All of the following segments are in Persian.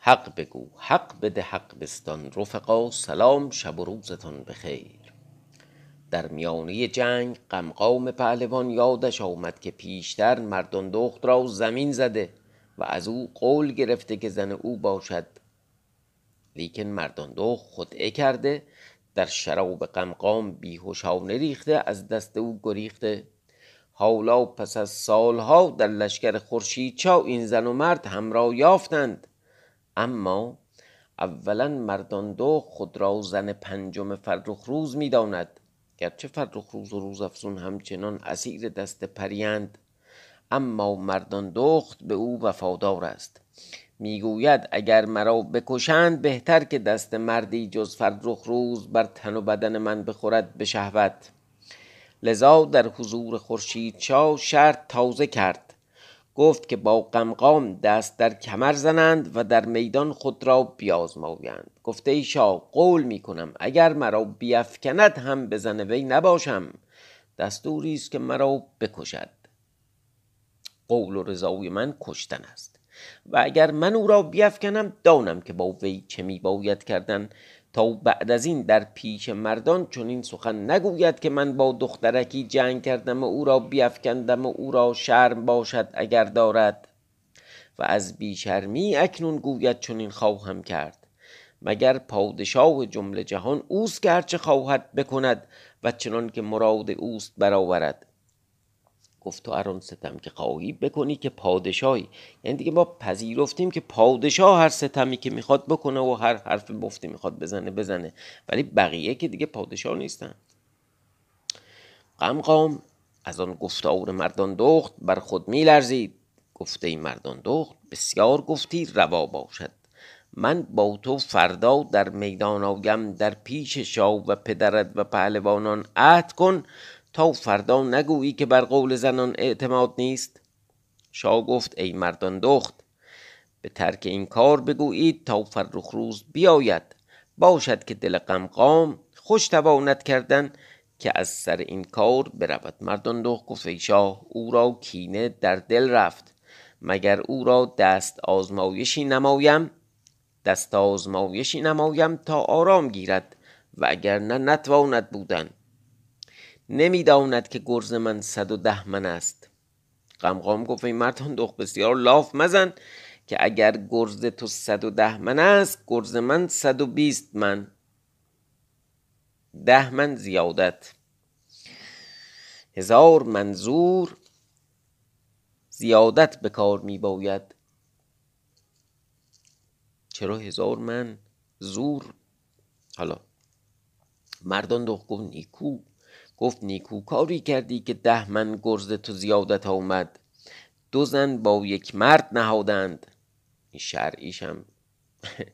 حق بگو حق بده حق بستان رفقا سلام شب و روزتان بخیر. در میانه جنگ قمقام پهلوان یادش آمد که پیشتر مردان دخت را زمین زده و از او قول گرفته که زن او باشد. لیکن مردان دخت خدعه کرده در شراب قمقام بیهشانه ریخته از دست او گریخته. حالا پس از سالها در لشکر خورشیدچا این زن و مرد هم را یافتند؟ اما اولا مردان دو خود را زن پنجم فرخ روز می داند گرچه فرخ روز و روزافزون همچنان اسیر دست پریند اما مردان دخت به او وفادار است. می‌گوید اگر مرا بکشند بهتر که دست مردی جز فرخ روز بر تن و بدن من بخورد به شهوت. لذا در حضور خورشیدچا شرط تازه کرد. گفت که با قمقام دست در کمر زنند و در میدان خود را بیازمایند گفته ای شاه قول می کنم اگر مرا بیفکند هم به زن وی نباشم. دستوری است که مرا بکشد. قول و رضای من کشتن است. و اگر من او را بیفکنم دانم که با وی چه می باید کردن. تا بعد از این در پیش مردان چنین سخن نگوید که من با دخترکی جنگ کردم و او را بیفکندم و او را شرم باشد اگر دارد. و از بیشرمی اکنون گوید چنین خواهم کرد. مگر پادشاه جمله جهان اوست که هرچه خواهد بکند و چنان که مراد اوست برآورد. گفت تو هر ستم که خواهی بکنی که پادشاهی. یعنی دیگه ما پذیرفتیم که پادشاه هر ستمی که می‌خواد بکنه و هر حرف مفتی می‌خواد بزنه بزنه. ولی بقیه که دیگه پادشاه نیستن. قمقام از آن گفتار مردان دخت بر خود میلرزید. گفته مردان دخت بسیار گفتی روا باشد. من با تو فردا در میدان آیم در پیش شاه و پدرت و پهلوانان عهد کن. فردا نگویی که بر قول زنان اعتماد نیست؟ شاه گفت ای مردان دخت به ترک این کار بگویید تا فرخ روز بیاید. باشد که دل قمقام خوش تواند کردن که از سر این کار برود مردان دخت. گفت ای شاه او را کینه در دل رفت. مگر او را دست آزمایشی نمایم؟ دست آزمایشی نمایم تا آرام گیرد و اگر نه نتواند بودن. نمی‌داند که گرز من صد و ده من است. قمقام گفت ای مردان دخت بسیار لاف مزن که اگر گرز تو صد و ده من است گرز من صد و بیست من. ده من زیادت. هزار منظور زیادت به کار می باید چرا هزار من زور؟ حالا مردان دخت گفت نیکو. گفت نیکو کاری کردی که ده من گرز تو زیادت آمد. دو زن با یک مرد نهادند. این شرعیش هم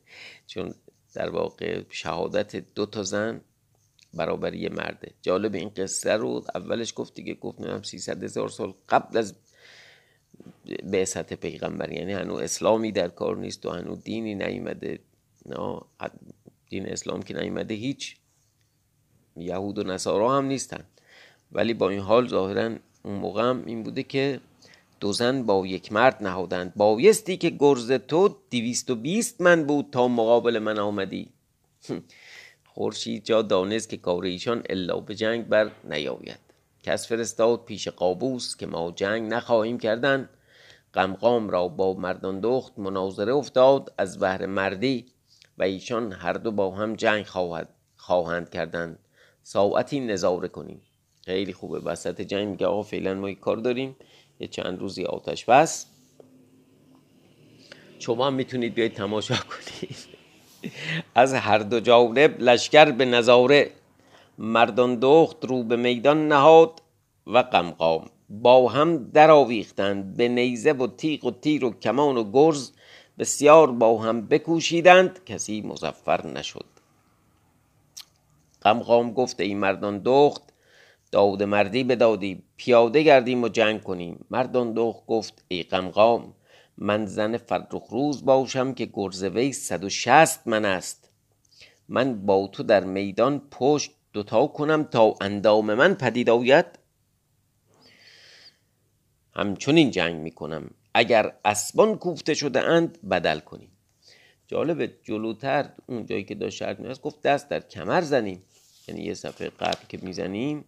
چون در واقع شهادت دو تا زن برابر یه مرده جالب این قصه رو اولش گفت دیگه گفت نمیم سیصد هزار سال قبل از بعثت پیغمبر. یعنی هنو اسلامی در کار نیست و هنو دینی نیومده نه دین اسلام که نیومده هیچ. یهود و نصارا هم نیستن. ولی با این حال ظاهرا اون موقع هم این بوده که دو زن با یک مرد نهادند. بایستی که گرز تو دیویست و بیست من بود تا مقابل من آمدی. خورشید جا دانست که کار ایشان الا به جنگ بر نیاید. کس فرستاد پیش قابوس که ما جنگ نخواهیم کردن. قمقام را با مردان دخت مناظره افتاد از بهر مردی و ایشان هر دو با هم جنگ خواهد خواهند کردند. ساعتی نظاره کنیم. خیلی خوبه. وسط جنگ میگه آقا فعلا ما کار داریم. یه چند روزی آتش بس. شما هم می‌تونید بیاید تماشا کنید. از هر دو جانب لشکر به نظاره مردان دخت رو به میدان نهاد و قمقام با هم درآویختند. به نیزه و تیغ و تیر و کمان و گرز بسیار با هم بکوشیدند. کسی مزفر نشد. قمقام گفت ای مردان دخت داد مردی بدادی پیاده گردیم و جنگ کنیم. مردان دخت گفت ای قمقام من زن فرخ روز باشم که گرز وی صد و من است. من با تو در میدان پشت دوتا کنم تا اندام من پدید آید. همچنین جنگ می‌کنم اگر اسبان کوفته شده اند بدل کنیم. جالبه جلوتر اون جایی که داشت شرط گفت دست در کمر زنیم. یعنی یه صفحه قبل که می‌زنیم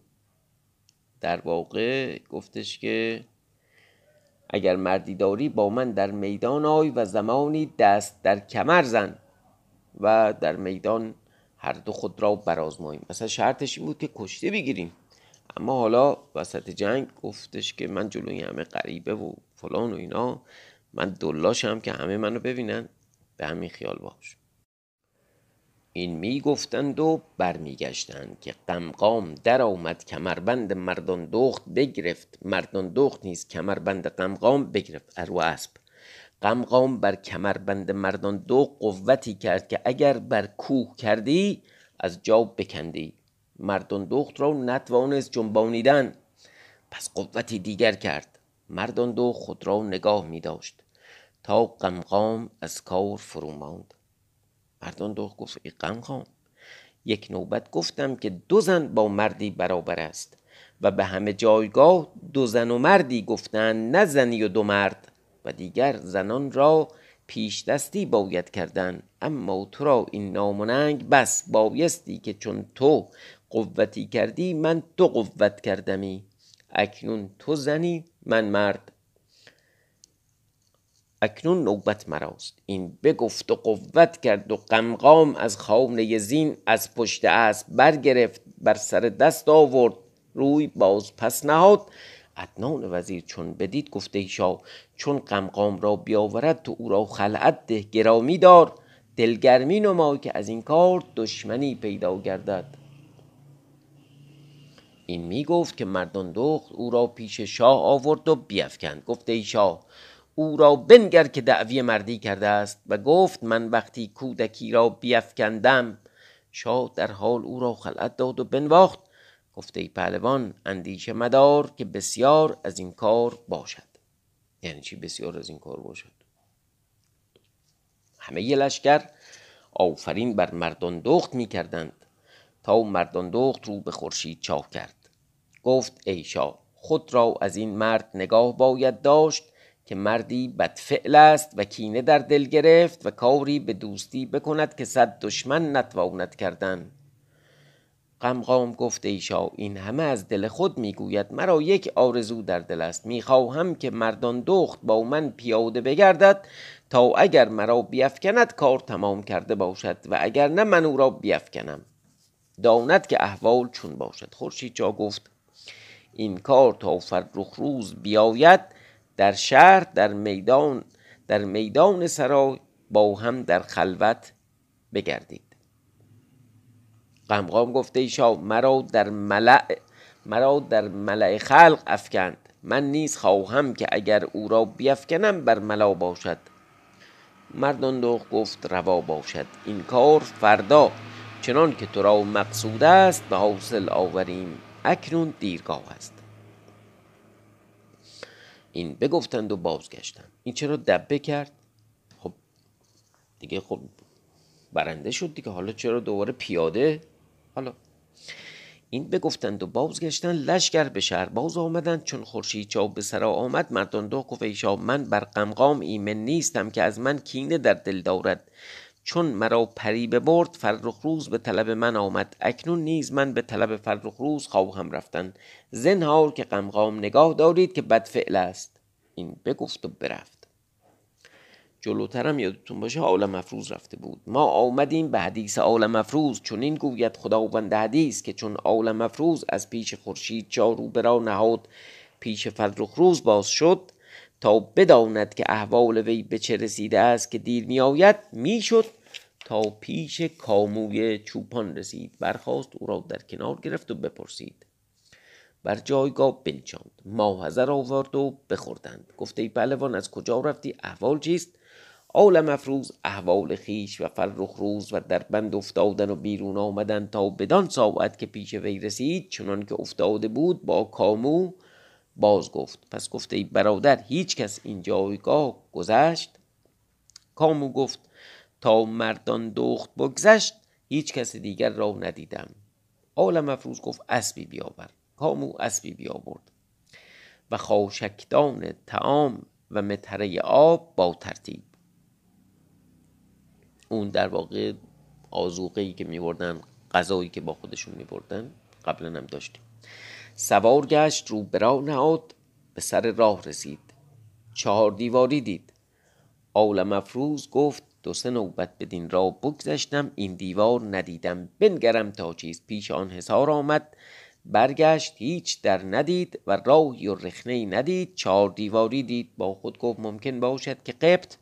در واقع گفتش که اگر مردی داری با من در میدان آی و زمانی دست در کمر زن و در میدان هر دو خود را برازماییم مثلا شرطش این بود که کشته بگیریم. اما حالا وسط جنگ گفتش که من جلوی همه غریبه و فلان و اینا من دلاشم که همه منو ببینن به همین خیال باش. این می گفتند و برمیگشتند که قمقام در آمد کمربند مردان دخت بگرفت. مردان دخت نیز کمربند قمقام بگرفت. ارو اسب. قمقام بر کمربند مردان دو قوتی کرد که اگر بر کوه کردی از جا بکندی. مردان دخت را نتوانست جنبانیدن. پس قوتی دیگر کرد. مردان دو خود را نگاه می داشت تا قمقام از کار فرو ماند. مردان گفت ای قمقام یک نوبت گفتم که دو زن با مردی برابر است و به همه جایگاه دو زن و مردی گفتند نه زنی و دو مرد. و دیگر زنان را پیش دستی باید کردن. اما تو را این ناموننگ بس بایستی که چون تو قوتی کردی من دو قوت کردمی. اکنون تو زنی من مرد. اکنون نوبت مراست. این بگفت و قوت کرد و قمقام از خانه زین از پشت اسب برگرفت بر سر دست آورد. روی باز پس نهاد. عدنان وزیر چون بدید گفته ایشا چون قمقام را بیاورد تو او را خلعت ده گرامی دار. دلگرمی نما که از این کار دشمنی پیدا گردد. این می گفت که مردان دخت او را پیش شاه آورد و بیفکند. گفته ای شاه او را بنگر که دعوی مردی کرده است و گفت من وقتی کودکی را بیفکندم. شاه در حال او را خلعت داد و بنواخت. گفته ای پهلوان اندیشه مدار که بسیار از این کار باشد. یعنی چی بسیار از این کار باشد؟ همه ی لشکر آفرین بر مردان دخت می کردند. تا مردان دخت رو به خورشید چاه کرد. گفت ای شاه خود را از این مرد نگاه باید داشت که مردی بدفعل است و کینه در دل گرفت و کاری به دوستی بکند که صد دشمن نتواند کردن. قمقام گفت ای شاه این همه از دل خود می‌گوید مرا یک آرزو در دل است. می‌خواهم که مردان دخت با من پیاده بگردد تا اگر مرا بیفکند کار تمام کرده باشد و اگر نه من او را بیفکنم. داند که احوال چون باشد. خورشید جا گفت این کار تا فرخ روز بیاید. در شهر در میدان در میدان سرای با هم در خلوت بگردید. قمقام گفته ای شاه مرا در ملع مرا در ملع خلق افکند. من نیز خواهم که اگر او را بیفکنم بر ملا باشد. مردان دخت گفت روا باشد. این کار فردا چنان که تو را مقصود است به حاصل آوریم اکنون دیرگاه است. این بگفتند و بازگشتند. این چرا دبه کرد؟ خب دیگه خب برنده شد دیگه. حالا چرا دوباره پیاده؟ حالا این بگفتند و بازگشتن لشکر به شهر باز آمدند. چون خورشید چاو به سرا آمد مردان دو گفت من بر قمقام ایمن نیستم که از من کینه در دل دارد. چون مرا پری ببرد فرخ روز به طلب من آمد. اکنون نیز من به طلب فرخ روز خواهم رفتن. زنهار که قمقام نگاه دارید که بدفعل است. این بگفت و برفت. جلوترم یادتون باشه عالم افروز رفته بود. ما آمدیم به حدیث عالم افروز. چون این گوید خداوند حدیث که چون عالم افروز از پیش خورشید چارو برا نهاد پیش فرخ روز باز شد تا بداند که احوال وی به چه رسیده است که دیر می آید می شد تا پیش کاموی چوپان رسید. برخواست او را در کنار گرفت و بپرسید. بر جایگاه بنشاند. ماهزر آورد و بخوردند. گفته ای پهلوان از کجا رفتی؟ احوال چیست؟ عالم افروز احوال خیش و فرخ روز و در بند افتادن و بیرون آمدن تا بدان ساعت که پیش وی رسید چنان که افتاده بود با کامو باز گفت. پس گفته ای برادر هیچ کس این جایگاه گذشت؟ کامو گفت تا مردان دخت بگذشت هیچ کس دیگر را ندیدم. عالم افروز گفت اسبی بیاور. کامو اسبی بیاورد. و خاشکدان تعام و متره آب با ترتیب. اون در واقع آزوقه ای که میبردن غذایی که با خودشون میبردن قبلا هم داشتیم. سوار گشت رو برا نهاد به سر راه رسید. چهار دیواری دید. آول مفروز گفت دو سه نوبت بدین را بگذشتم این دیوار ندیدم بنگرم تا چیز پیش آن حسار آمد. برگشت هیچ در ندید و راهی و رخنه ندید. چهار دیواری دید با خود گفت ممکن باشد که قبط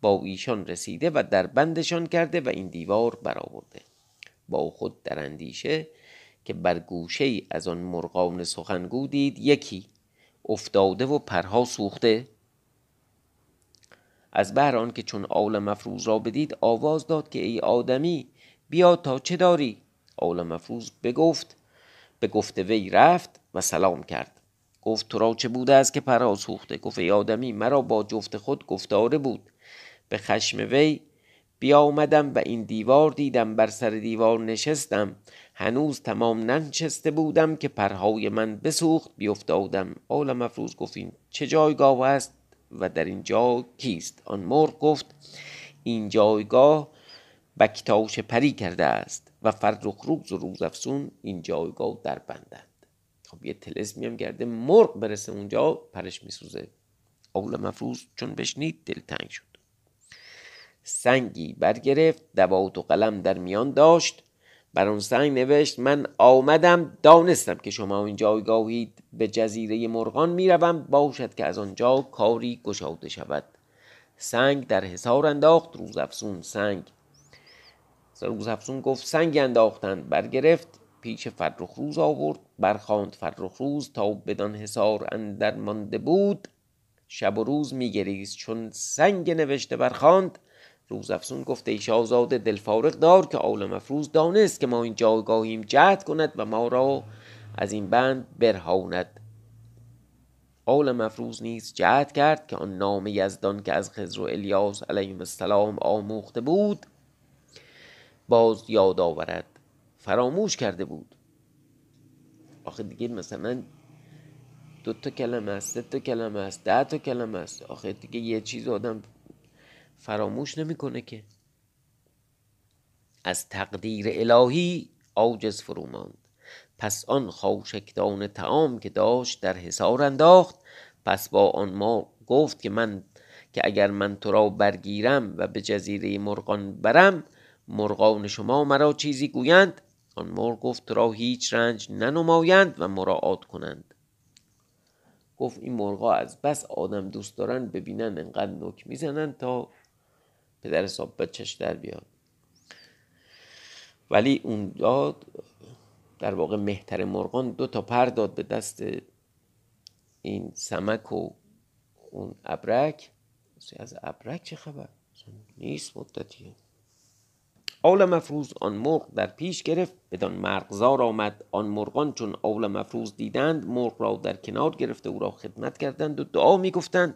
با ایشان رسیده و در بندشان کرده و این دیوار برآورده. با خود در اندیشه که بر گوشه از آن مرغان سخنگو دید یکی افتاده و پرها سوخته. از بهر که چون آول مفروز را بدید آواز داد که ای آدمی بیا تا چه داری؟ آول مفروز بگفت به گفت وی رفت و سلام کرد. گفت تو را چه بوده است که پرها سوخته؟ گفت ای آدمی مرا با جفت خود گفتاره بود. به خشم وی بیامدم و این دیوار دیدم بر سر دیوار نشستم. هنوز تمام ننشسته بودم که پرهای من بسوخت بیفتادم. آل مفروض گفت این چه جایگاه است؟ و در این جا کیست؟ آن مرغ گفت این جایگاه بکتاش پری کرده است و فرخ روز و روز افسون این جایگاه در بندند خب یه تلسمی هم گرده مرغ برسه اونجا پرش میسوزه. اول مفروض چون بشنید دلتنگ شد. سنگی برگرفت دوات و قلم در میان داشت بر اون سنگ نوشت من آمدم دانستم که شما این جایگاهید به جزیره مرغان می‌روم باشد که از آنجا کاری گشاده شود. سنگ در حصار انداخت روز افسون سنگ. روز افسون گفت سنگ انداختند برگرفت پیش فرخ روز آورد برخاند فرخ روز تا بدان حصار اندر مانده بود. شب و روز میگریست چون سنگ نوشته برخاند روز افسون گفت ای شاهزاده دلفارق دار که آل مفروز دانست که ما این جایگاهیم جهد کند و ما را از این بند برهاند. آل مفروز نیز جهد کرد که آن نام یزدان که از خضر و الیاس علیهم السلام آموخته بود باز یاد آورد. فراموش کرده بود. آخه دیگه مثلا دو تا کلمه است سه تا کلمه است ده تا کلمه است. آخه دیگه یه چیز آدم فراموش نمی‌کنه که. از تقدیر الهی عاجز فرو ماند. پس آن خاشکدان تعام که داشت در حصار انداخت. پس با آن ما گفت که من که اگر من تو را برگیرم و به جزیره مرغان برم مرغان شما مرا چیزی گویند؟ آن مرغ گفت تو را هیچ رنج ننمایند و مراعات کنند. گفت این مرغا از بس آدم دوست دارن ببینن انقدر نک می‌زنن تا پدر حساب بچش در بیاد. ولی اون داد در واقع مهتر مرغان دو تا پر داد به دست این سمک و اون ابرک. از ابرک چه خبر؟ نیست مدتیه آول مفروض آن مرغ در پیش گرفت. بدان مرغزار آمد. آن مرغان چون آول مفروض دیدند مرغ را در کنار گرفته او را خدمت کردند و دعا می‌گفتند.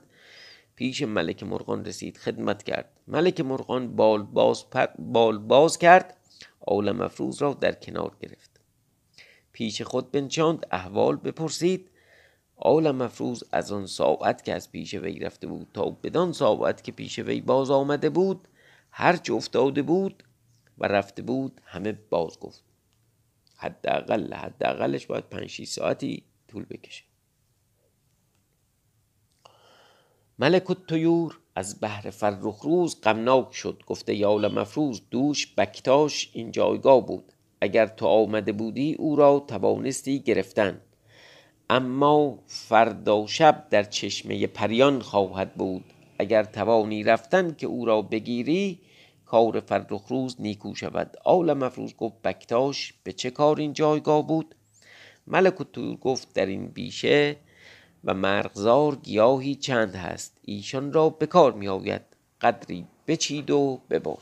پیش ملک مرغان رسید خدمت کرد. ملک مرغان بال باز, بال باز کرد آول مفروض را در کنار گرفت. پیش خود بنشاند احوال بپرسید. آول مفروض از آن ساعت که از پیش وی رفته بود تا بدان ساعت که پیش وی باز آمده بود هر چه افتاده بود و رفته بود همه باز گفت. حداقل حداقلش باید پنج 6 ساعتی طول بکشه. ملک الطیور از بهر فرخ روز غمناک شد گفته یال مفروز دوش بکتاش این جایگاه بود. اگر تو آمده بودی او را توانستی گرفتن. اما فردا شب در چشمه پریان خواهد بود. اگر توانی رفتن که او را بگیری کار فرخ روز نیکو شود. آل مفروز گفت بکتاش به چه کار این جایگاه بود؟ ملک الطیور گفت در این بیشه و مرغزار گیاهی چند هست. ایشان را به کار می آید قدری بچید و ببرد.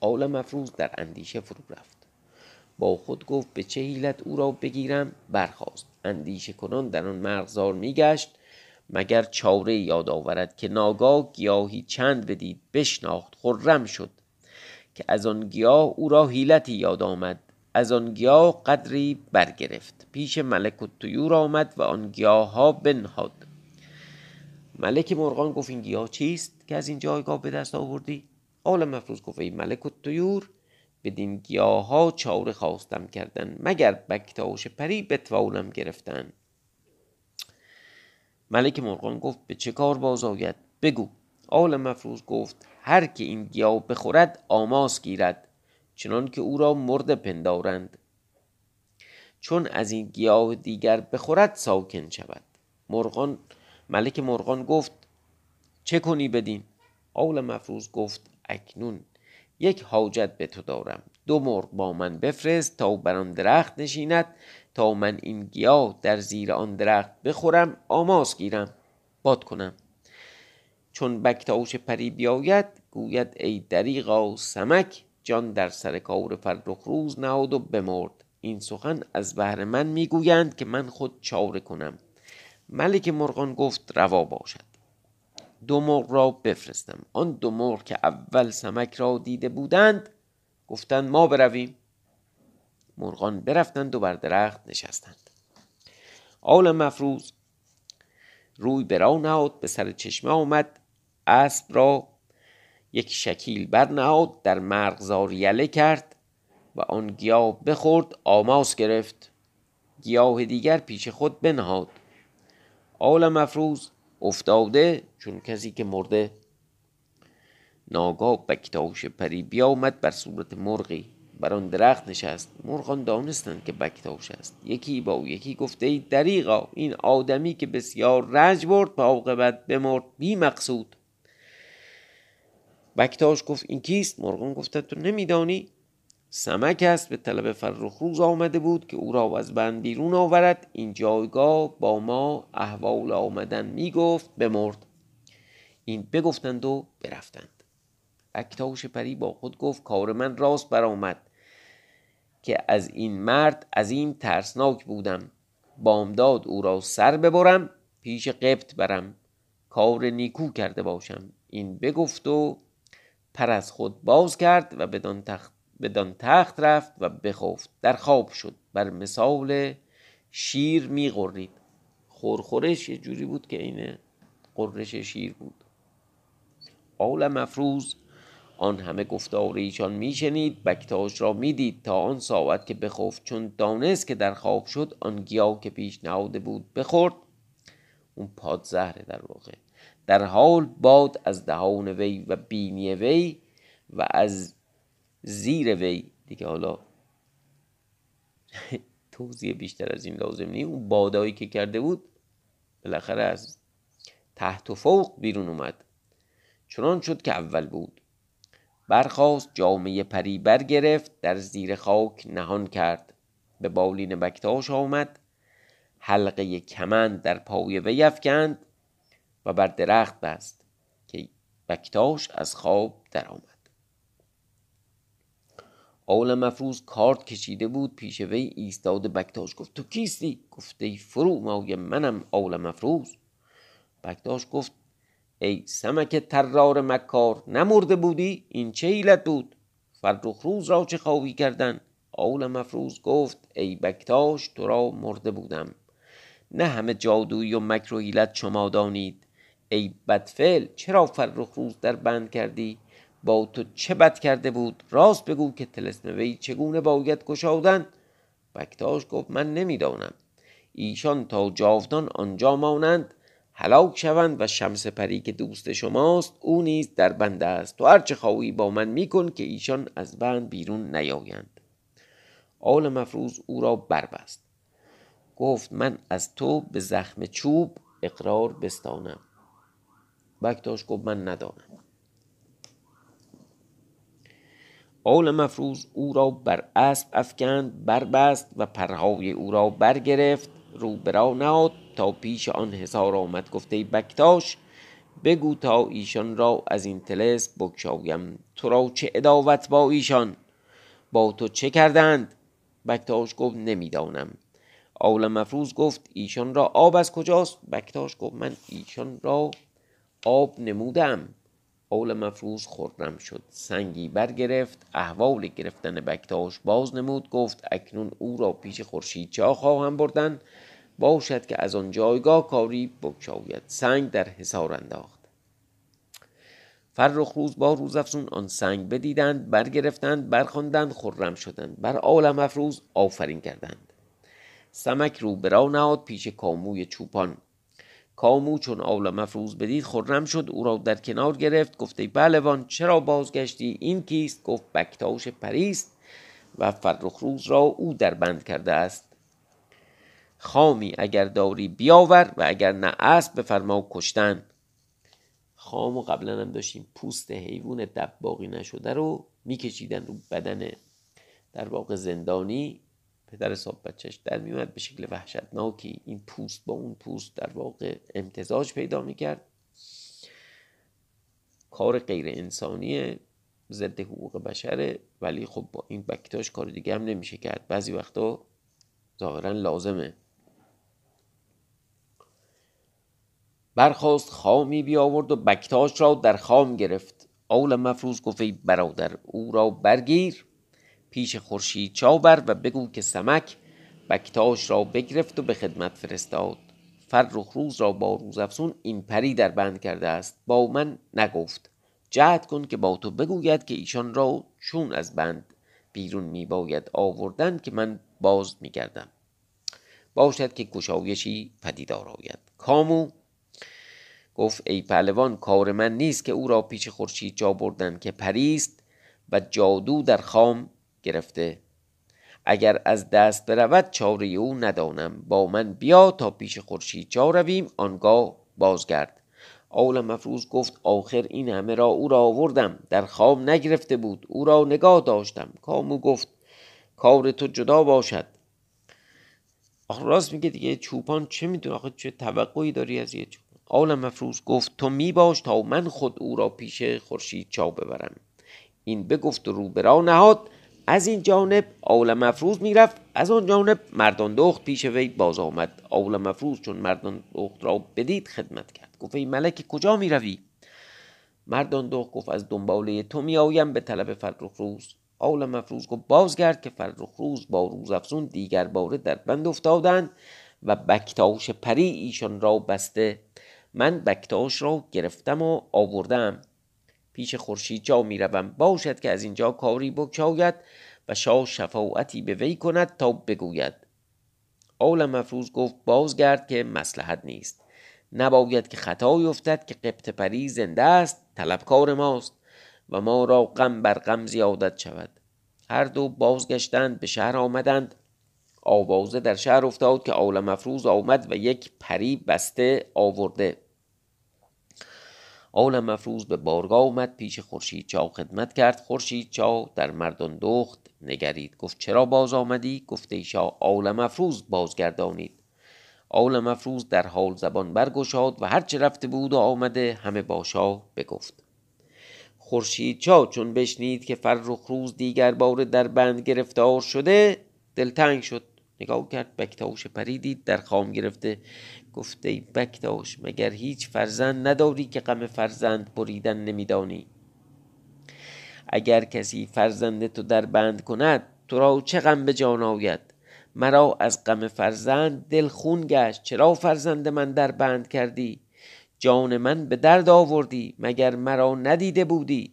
آل مفروض در اندیشه فرو رفت. با خود گفت به چه حیلت او را بگیرم؟ برخاست. اندیشه کنان در آن مرغزار میگشت. مگر چاره یاد آورد که ناگاه گیاهی چند بدید؟ بشناخت. خرم شد. که از آن گیاه او را حیلتی یاد آمد. از آن گیاه قدری برگرفت. پیش ملک و طیور آمد و آن گیاه ها بنهاد. ملک مرغان گفت این گیاه چیست که از این جایگاه به دست آوردی؟ آل مفروض گفت ای ملک و تویور بدین گیاه ها چاره خواستم کردن مگر بکتاش پری بتوانم گرفتن؟ ملک مرغان گفت به چه کار باز آید؟ بگو. آل مفروض گفت هر که این گیاه بخورد آماس گیرد. چنان که او را مرد پندارند. چون از این گیاه دیگر بخورد ساکن شود. مرغان ملک مرغان گفت چه کنی بدین؟ آل مفروض گفت اکنون یک حاجت به تو دارم. دو مرغ با من بفرست تا بر آن درخت نشیند. تا من این گیاه در زیر آن درخت بخورم آماس گیرم باد کنم. چون بکتاش پری بیاید گوید ای دریغا سمک جان در سر کار فرخ روز نهاد و بمرد. این سخن از بهر من می‌گویند که من خود چاره کنم. ملک مرغان گفت روا باشد. دو مرغ را بفرستم. آن دو مرغ که اول سمک را دیده بودند گفتند ما برویم. مرغان برفتند و بر درخت نشستند. آل مفروض روی برا نهاد به سر چشمه آمد. اسب را یک شکیل برنهاد در مرغزار یله کرد و آن گیاه بخورد آماس گرفت. گیاه دیگر پیش خود بنهاد. آل مفروض افتاده چون کسی که مرده. ناگاه بکتاش پری بیامد بر صورت مرغی. بر آن درخت نشست. مرغان دانستند که بکتاش است. یکی با یکی گفته ای دریغا این آدمی که بسیار رنج برد به عاقبت بمرد. بی مقصود. بکتاش گفت این کیست؟ مرغان گفتند تو نمیدانی. سمک است به طلب فرخ روز آمده بود که او را از بند بیرون آورد. این جایگاه با ما احوال آمدن می‌گفت بمرد. این بگفتند و برفتند. اکتاش پری با خود گفت کار من راست برآمد که از این مرد از این ترسناک بودم. بامداد او را سر ببرم پیش قبط برم. کار نیکو کرده باشم. این بگفت و پر از خود باز کرد و بدان تخت بدان تخت رفت و بخفت. در خواب شد. بر مثال شیر میغرید. خورخورش یه جوری بود که اینه قررش شیر بود. آل مفروض آن همه گفتار ایشان میشنید. بکتاش را می‌دید تا آن ساعت که بخفت. چون دانست که در خواب شد آن گیاه که پیش نهاده بود بخورد. اون پادزهره در واقع. در حال باد از دهان وی و بینی وی و از زیر وی دیگه حالا توضیح بیشتر از این لازم نیست. اون بادایی که کرده بود بالاخره از تحت و فوق بیرون اومد. چنان شد که اول بود. برخواست جامعه پری برگرفت در زیر خاک نهان کرد. به بالین بکتاش آمد. حلقه کمند در پای وی افکند. و بر درخت بست که بکتاش از خواب درآمد. آول مفروض کارت کشیده بود پیش وی ایستاده بکتاش. گفت تو کیستی؟ گفته فرو مای منم آول مفروض. بکتاش گفت ای سمک ترار مکار نمرده بودی؟ این چه حیلت بود؟ فرخ روز را چه خواهی کردن؟ آول مفروض گفت ای بکتاش تو را مرده بودم. نه همه جادویی و مکر و حیلت شما دانید. ای بدفعل چرا فرخ روز در بند کردی؟ با تو چه بد کرده بود؟ راست بگو که تلسم وی چگونه باید گشادن؟ بکتاش گفت من نمی‌دانم. ایشان تا جاودان آنجا مانند هلاک شوند و شمس پری که دوست شماست او نیز در بند است. تو هرچه خواهی با من میکن که ایشان از بند بیرون نیایند. آل مفروض او را بربست. گفت من از تو به زخم چوب اقرار بستانم. بکتاش گفت من ندانم. آل مفروض او را بر اسب افکند بربست و پرهای او را برگرفت رو برا نهاد تا پیش آن حصار آمد. گفته بکتاش بگو تا ایشان را از این تلس بگشایم. تو را چه اداوت با ایشان؟ با تو چه کردند؟ بکتاش گفت نمی‌دانم. آل مفروض گفت ایشان را آب از کجاست؟ بکتاش گفت من ایشان را آب نمودم. اول مفروض خورم شد. سنگی برگرفت. احوال گرفتن بکتاش باز نمود. گفت اکنون او را پیش خورشید چا خواهم بردن. باشد که از آن جایگاه کاری بگشاید. سنگ در حصار انداخت. فرخ روز با روز افزون آن سنگ بدیدند برگرفتند برخواندند خرم شدند. بر عالم افروز آفرین کردند. سمک رو برا نهاد پیش کاموی چوپان. کامو چون عالم افروز بدید خرم شد او را در کنار گرفت گفته پهلوان چرا بازگشتی؟ این کیست؟ گفت بکتاش پریست و فرخ روز را او در بند کرده است. خامی اگر داری بیاور و اگر نه اسب بفرما کشتن. خام و قبلا هم داشتیم پوست حیوان دب باقی نشده رو میکشیدن رو بدن در واقع زندانی. پدر صاحب بچهش در میومد به شکل وحشتناکی این پوست با اون پوست در واقع امتزاج پیدا می‌کرد. کار غیر انسانی ضد حقوق بشره ولی خب با این بکتاش کار دیگه هم نمیشه کرد. بعضی وقتا ظاهرا لازمه. برخواست خامی بیاورد و بکتاش را در خام گرفت. اول مفروض گفت برادر او را برگیر. پیش خورشید چابر و بگو که سمک بکتاش را بگرفت و به خدمت فرستاد. فرخ روز را با روز افسون این پری در بند کرده است. با من نگفت. جهد کن که با تو بگوید که ایشان را چون از بند بیرون می باید آوردن که من باز می گردم باشد که گشایشی پدیدار آید. کامو گفت ای پهلوان کار من نیست که او را پیش خورشید جا بردن که پریست و جادو در خام گرفته. اگر از دست برود چاره او ندانم. با من بیا تا پیش خورشید جا رویم. آنگاه بازگرد. اول مفروض گفت آخر این همه را او را آوردم. در خواب نگرفته بود. او را نگاه داشتم. کامو گفت کار تو جدا باشد. آخر راست میگه دیگه. چوپان چه می‌دونه؟ آخه چه توقعی داری از یه چوپان؟ اول مفروض گفت تو میباش تا من خود او را پیش خورشید چا ببرم. این بگفت و رو برا نهاد. از این جانب اول مفروض می‌رفت از آن جانب مردان دخت پیش وی باز آمد. اول مفروض چون مردان دخت را بدید خدمت کرد. گفت ای ملک کجا می‌روی؟ مردان دخت گفت از دنباله تو میآیم به طلب فرخ روز. اول مفروض گفت بازگرد که فرخ روز با روز افزون دیگر باره در بند افتادند و بکتاش پری ایشان را بسته. من بکتاش را گرفتم و آوردم. پیش خورشید جا می روم باشد که از اینجا کاری بکشاید و شاه شفاعتی به وی کند تا بگوید. آل مفروض گفت بازگرد که مسلحت نیست. نباید که خطایی افتد که قبط پری زنده است طلبکار ماست و ما را غم بر غم زیادت شود. هر دو بازگشتند به شهر آمدند. آوازه در شهر افتاد که آل مفروض آمد و یک پری بسته آورده. آل مفروض به بارگاه آمد پیش خورشید چا خدمت کرد. خورشید چا در مردان دخت نگرید. گفت چرا باز آمدی؟ گفت ایشا آل مفروض بازگردانید. آل مفروض در حال زبان برگشاد و هرچه رفته بود و آمده همه باشا بگفت. خورشید چا چون بشنید که فرخ روز دیگر بار در بند گرفتار شده دلتنگ شد. نگاه کرد بکتاش پریدید در خام گرفته. گفته ای بکتاش مگر هیچ فرزند نداری که غم فرزند بریدن نمیدانی؟ اگر کسی فرزند تو در بند کند تو را چه غم به جان آید؟ مرا از غم فرزند دل خون گشت چرا فرزند من در بند کردی؟ جان من به درد آوردی مگر مرا ندیده بودی؟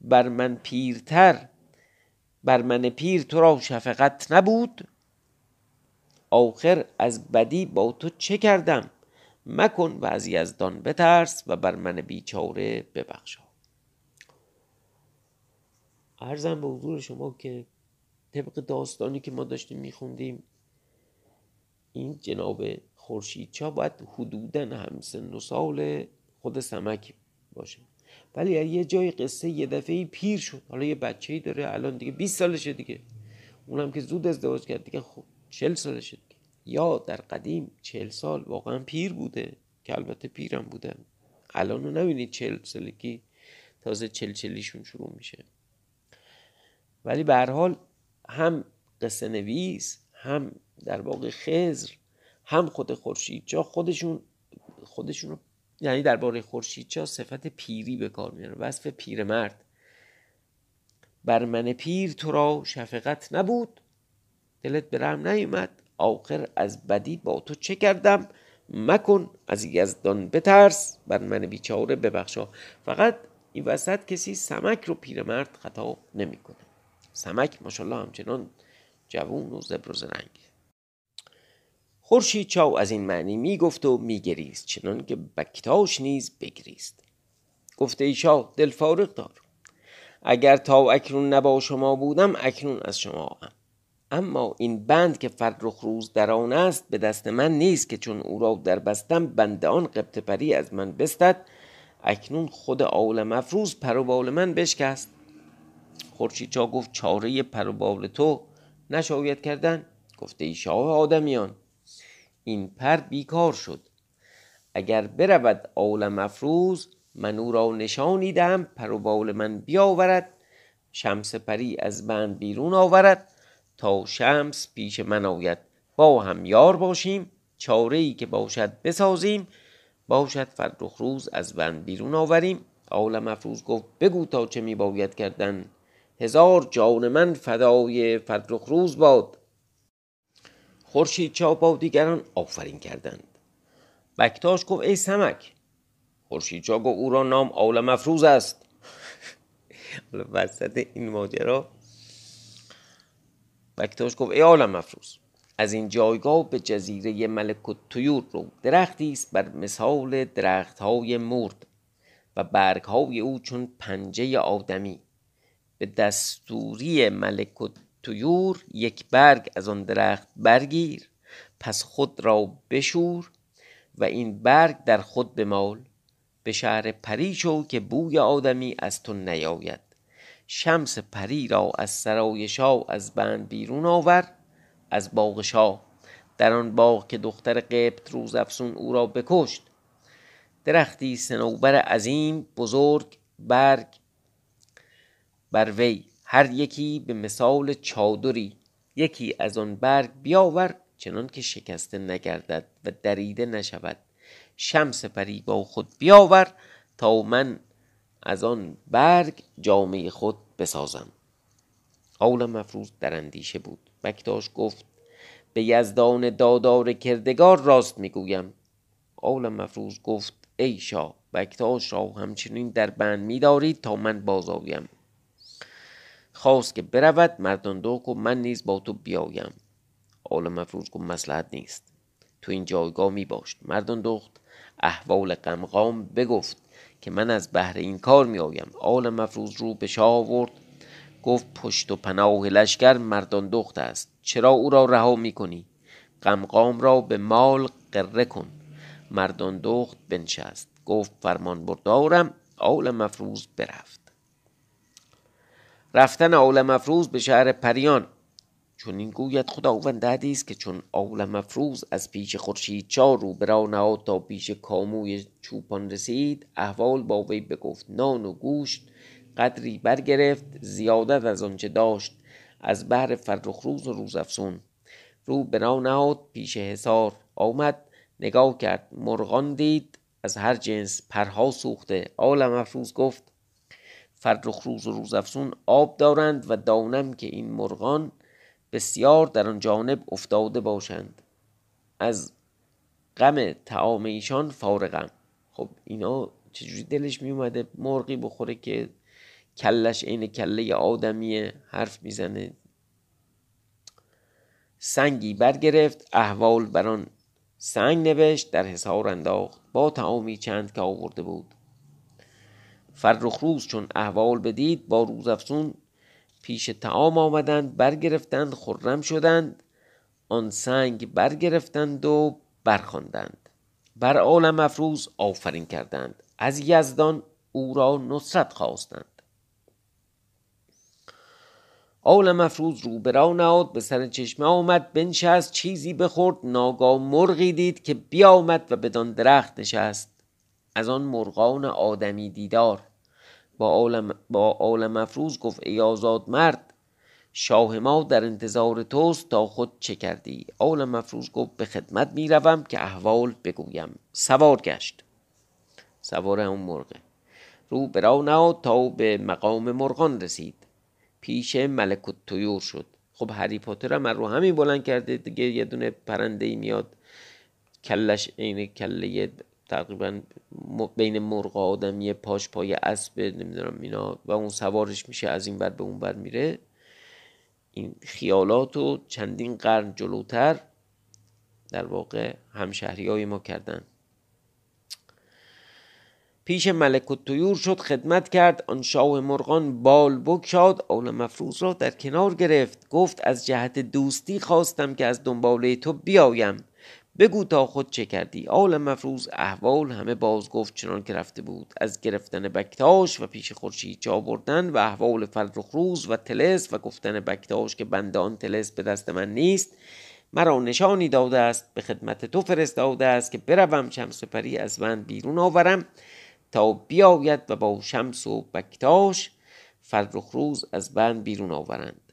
بر من پیرتر بر من پیر تو را شفقت نبود؟ آخر از بدی با تو چه کردم؟ مکن و از یزدان بترس و بر من بیچاره ببخشا. ارزم به حضور شما که طبق داستانی که ما داشتیم میخوندیم این جناب خورشیدچا باید حدودا همسن و سال خود سمک باشه. ولی یه جای قصه یه دفعه پیر شد حالا یه بچه ای داره الان دیگه 20 سالشه دیگه. اونم که زود ازدواج کرد دیگه خب 40 سالشه یا در قدیم 40 سال واقعا پیر بوده که البته پیرم بودن. الان رو نبینید 40 سالگی تازه چل چلیشون شروع میشه. ولی به حال هم قصه نویس هم در واقع خزر هم خود خورشید جا خودشون خودشون رو یعنی درباره خورشیدچا صفت پیری به کار میاره. وصف پیرمرد. بر من پیر تو را شفقت نبود. دلت به رحم نیومد آخر از بدی با تو چه کردم؟ مکن از یزدان بترس. بر من بیچاره ببخشا. فقط این وسط کسی سمک رو پیرمرد خطاب نمی‌کنه. سمک ماشاءالله همچنان جوون و زبر و زرنگ. خورشید چاو از این معنی می‌گفت و میگریست چنان که بکتاش نیز بگریست. گفته ای شاه دل فارغ دار. اگر تا اکنون نبا شما بودم اکنون از شما هم اما این بند که فرخ روز در آن است به دست من نیست که چون او را در بستم بند آن قبط پری از من بستد. اکنون خود آول مفروز پروبال من بشکست. خورشید چا گفت چاره پروبال تو نشاید کردن گفته ای شاه آدمیان. این پر بیکار شد. اگر برود آول مفروز من او را نشانی دهم پروبال من بیاورد. شمس پری از بند بیرون آورد. تا شمس پیش من آید. با هم یار باشیم چاره ای که باشد بسازیم. باشد فرخ روز از بند بیرون آوریم. عالم افروز گفت بگو تا چه می باید کردن. هزار جان من فدای فرخ روز باد. خورشید چا با دیگران آفرین کردند. بکتاش گفت ای سمک خورشید چا گفت او را نام عالم افروز است. وسط این ماجرا بکتاش گفت ای عالم افروز از این جایگاه به جزیره ملک و تویور رو درختی است بر مثال درخت های مرد و برگ های او چون پنجه آدمی. به دستوری ملک و تویور یک برگ از آن درخت برگیر پس خود را بشور و این برگ در خود بمال. به شهر پری شو که بوی آدمی از تو نیاید. شمس پری را از سرای شاه از بند بیرون آور از باغ شاه. در آن باغ که دختر قبط روز افسون او را بکشت. درختی سنوبر عظیم بزرگ برگ بر وی. هر یکی به مثال چادری. یکی از آن برگ بیاور چنان که شکسته نگردد و دریده نشود. شمس پری با خود بیاور تا من از آن برگ جامعه خود بسازم. عالم مفروض در اندیشه بود. بکتاش گفت به یزدان دادار کردگار راست می‌گویم. عالم مفروض گفت ای شاه بکتاش را همچنین در بند میدارید تا من بازآیم. خواست که برود مردان دو و من نیز با تو بیایم. عالم مفروض گفت مسلحت نیست. تو این جایگاه می باش مردان دخت احوال قمقام بگفت. که من از بهر این کار می آیم آل مفروض رو به شاه آورد. گفت پشت و پناه لشکر مردان دخت است. چرا او را رها می کنی قمقام را به مال قره کن. مردان دخت بنشست. گفت فرمان بردارم. آل مفروض برفت. رفتن آل مفروض به شهر پریان. چون این گوید خداوند حدیث که چون آول مفروز از پیش خورشید چار رو برا تا پیش کاموی چوپان رسید احوال با وی بگفت نان و گوشت قدری برگرفت زیادت از آنچه داشت از بهر فرخ روز و روز افسون رو برا نهاد پیش حصار آمد نگاه کرد مرغان دید از هر جنس پرها سوخته. آل مفروز گفت فرخ روز و روز افسون آب دارند و دانم که این مرغان بسیار در آن جانب افتاده باشند. از غم تعام ایشان فارغم. خب اینا چجوری دلش می اومده مرغی بخوره که کلش عین کله آدمی حرف می‌زنه. سنگی برگرفت احوال بر آن سنگ نوشت در حسار انداخت. با تعامی چند که آورده بود. فرخ روز چون احوال بدید با روز افسون پیش تعام آمدند برگرفتند خرم شدند. آن سنگ برگرفتند و برخواندند. بر عالم افروز آفرین کردند. از یزدان او را نصرت خواستند. عالم افروز رو برا نهاد به سر چشمه آمد بنشست چیزی بخورد. ناگاه مرغی دید که بیامد و بدان درخت نشست. از آن مرغان آدمی دیدار. با عالم, با گفت ای آزاد مرد شاه ما در انتظار توست تا خود چه کردی؟ عالم مفروض گفت به خدمت می‌روم که احوال بگویم. سوار گشت. سوار اون مرغه رو برا نهاد تا به مقام مرغان رسید. پیش ملک و تویور شد. خب هری پاتر هم رو همین بلند کرده دیگه یه دونه پرنده ای میاد. کلش عین کله تقریبا بین مرغ آدمی پاش پای اسب نمی‌دونم اینا و اون سوارش میشه از این بر به اون بر میره. این خیالات و چندین قرن جلوتر در واقع همشهری های ما کردن. پیش ملک و تویور شد خدمت کرد. آن شاه مرغان بال بکشاد آل مفروض را در کنار گرفت. گفت از جهت دوستی خواستم که از دنباله تو بیایم. بگو تا خود چه کردی. آل مفروض احوال همه باز گفت چنان که رفته بود. از گرفتن بکتاش و پیش خورشید جا بردن و احوال فرخ روز و تلس و گفتن بکتاش که بنده آن تلس به دست من نیست مرا نشانی داده است به خدمت تو فرستاده است که بروم شمس پری از من بیرون آورم تا بیاید و با شمس و بکتاش فرخ روز از بند بیرون آورند.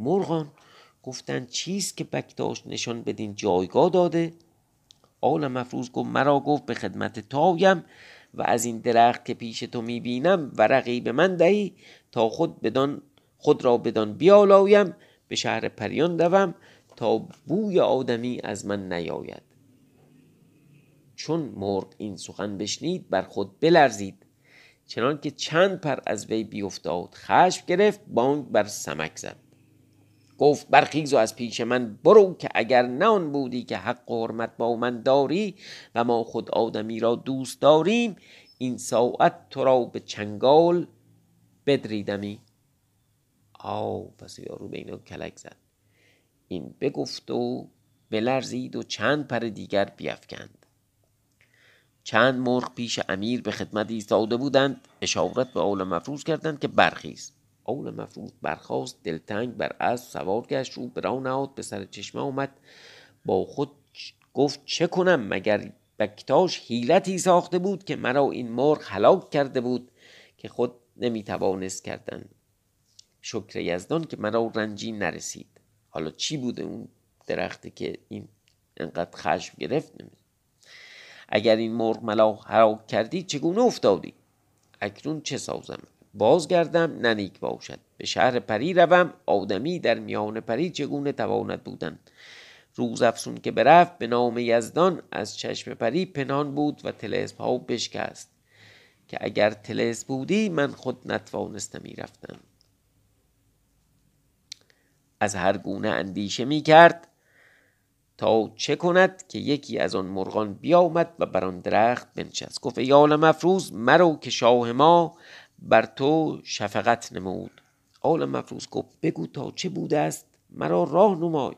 مرغان گفتند چیست که بکتاش نشان بدین جایگاه داده؟ آل مفروض گفت مرا گفت به خدمت تایم و از این درخت که پیش تو می‌بینم ورقی به من دهی تا خود بدان خود را بدان بیالایم به شهر پریان دوم تا بوی آدمی از من نیاید. چون مرغ این سخن بشنید بر خود بلرزید. چنان که چند پر از وی بیافتاد خشم گرفت بانگ بر سمک زد. گفت برخیز و از پیش من برو که اگر نه آن بودی که حق و حرمت با من داری و ما خود آدمی را دوست داریم این ساعت تو را به چنگال بدریدمی. آو پس یارو به اینا کلک زد. این بگفت و بلرزید و چند پر دیگر بیفکند. چند مرغ پیش امیر به خدمت ایستاده بودند اشارت به آول مفروض کردند که برخیز. آول مفروض برخاست دلتنگ بر اسب سوار گشت رو به نهاد به سر چشمه آمد. با خود گفت چه کنم مگر بکتاش حیلتی ساخته بود که مرا این مرغ هلاک کرده بود که خود نمی‌توانست کردن. شکر یزدان که مرا رنجی نرسید. حالا چی بوده اون درختی که این انقدر خشم گرفت؟ نمید اگر این مرغ ملا هلاک کردی چگونه افتادی؟ اکنون چه سازم؟ بازگردم ننیک باشد. به شهر پری روم آدمی در میان پری چگونه تواند بودن؟ روز افسون که برفت به نام یزدان از چشم پری پنهان بود و تلسم ها بشکست. که اگر تلس بودی من خود نتوانستمی رفتم از هر گونه اندیشه می کرد تا چه کند که یکی از آن مرغان بیامد و بر آن درخت بنشست. گفت یال مفروض مرو که شاه ما بر تو شفقت نمود. آل مفروض گفت بگو تا چه بوده است؟ مرا راه نمای.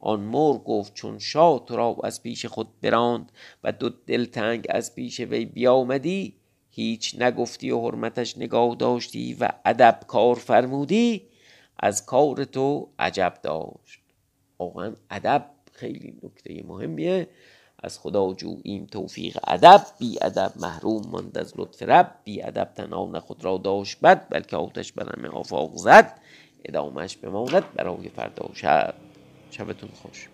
آن مرغ گفت چون شاه تو را از پیش خود براند و دو دلتنگ از پیش وی بیامدی هیچ نگفتی و حرمتش نگاه داشتی و ادب کار فرمودی از کار تو عجب داشت. واقعا ادب خیلی نکته مهمیه. از خدا جوییم توفیق ادب بی ادب محروم ماند از لطف رب بی ادب تنان خود را داشت بد بلکه آتش بر همه آفاق زد ادامش بماند برای فردا شب. شبتون خوش.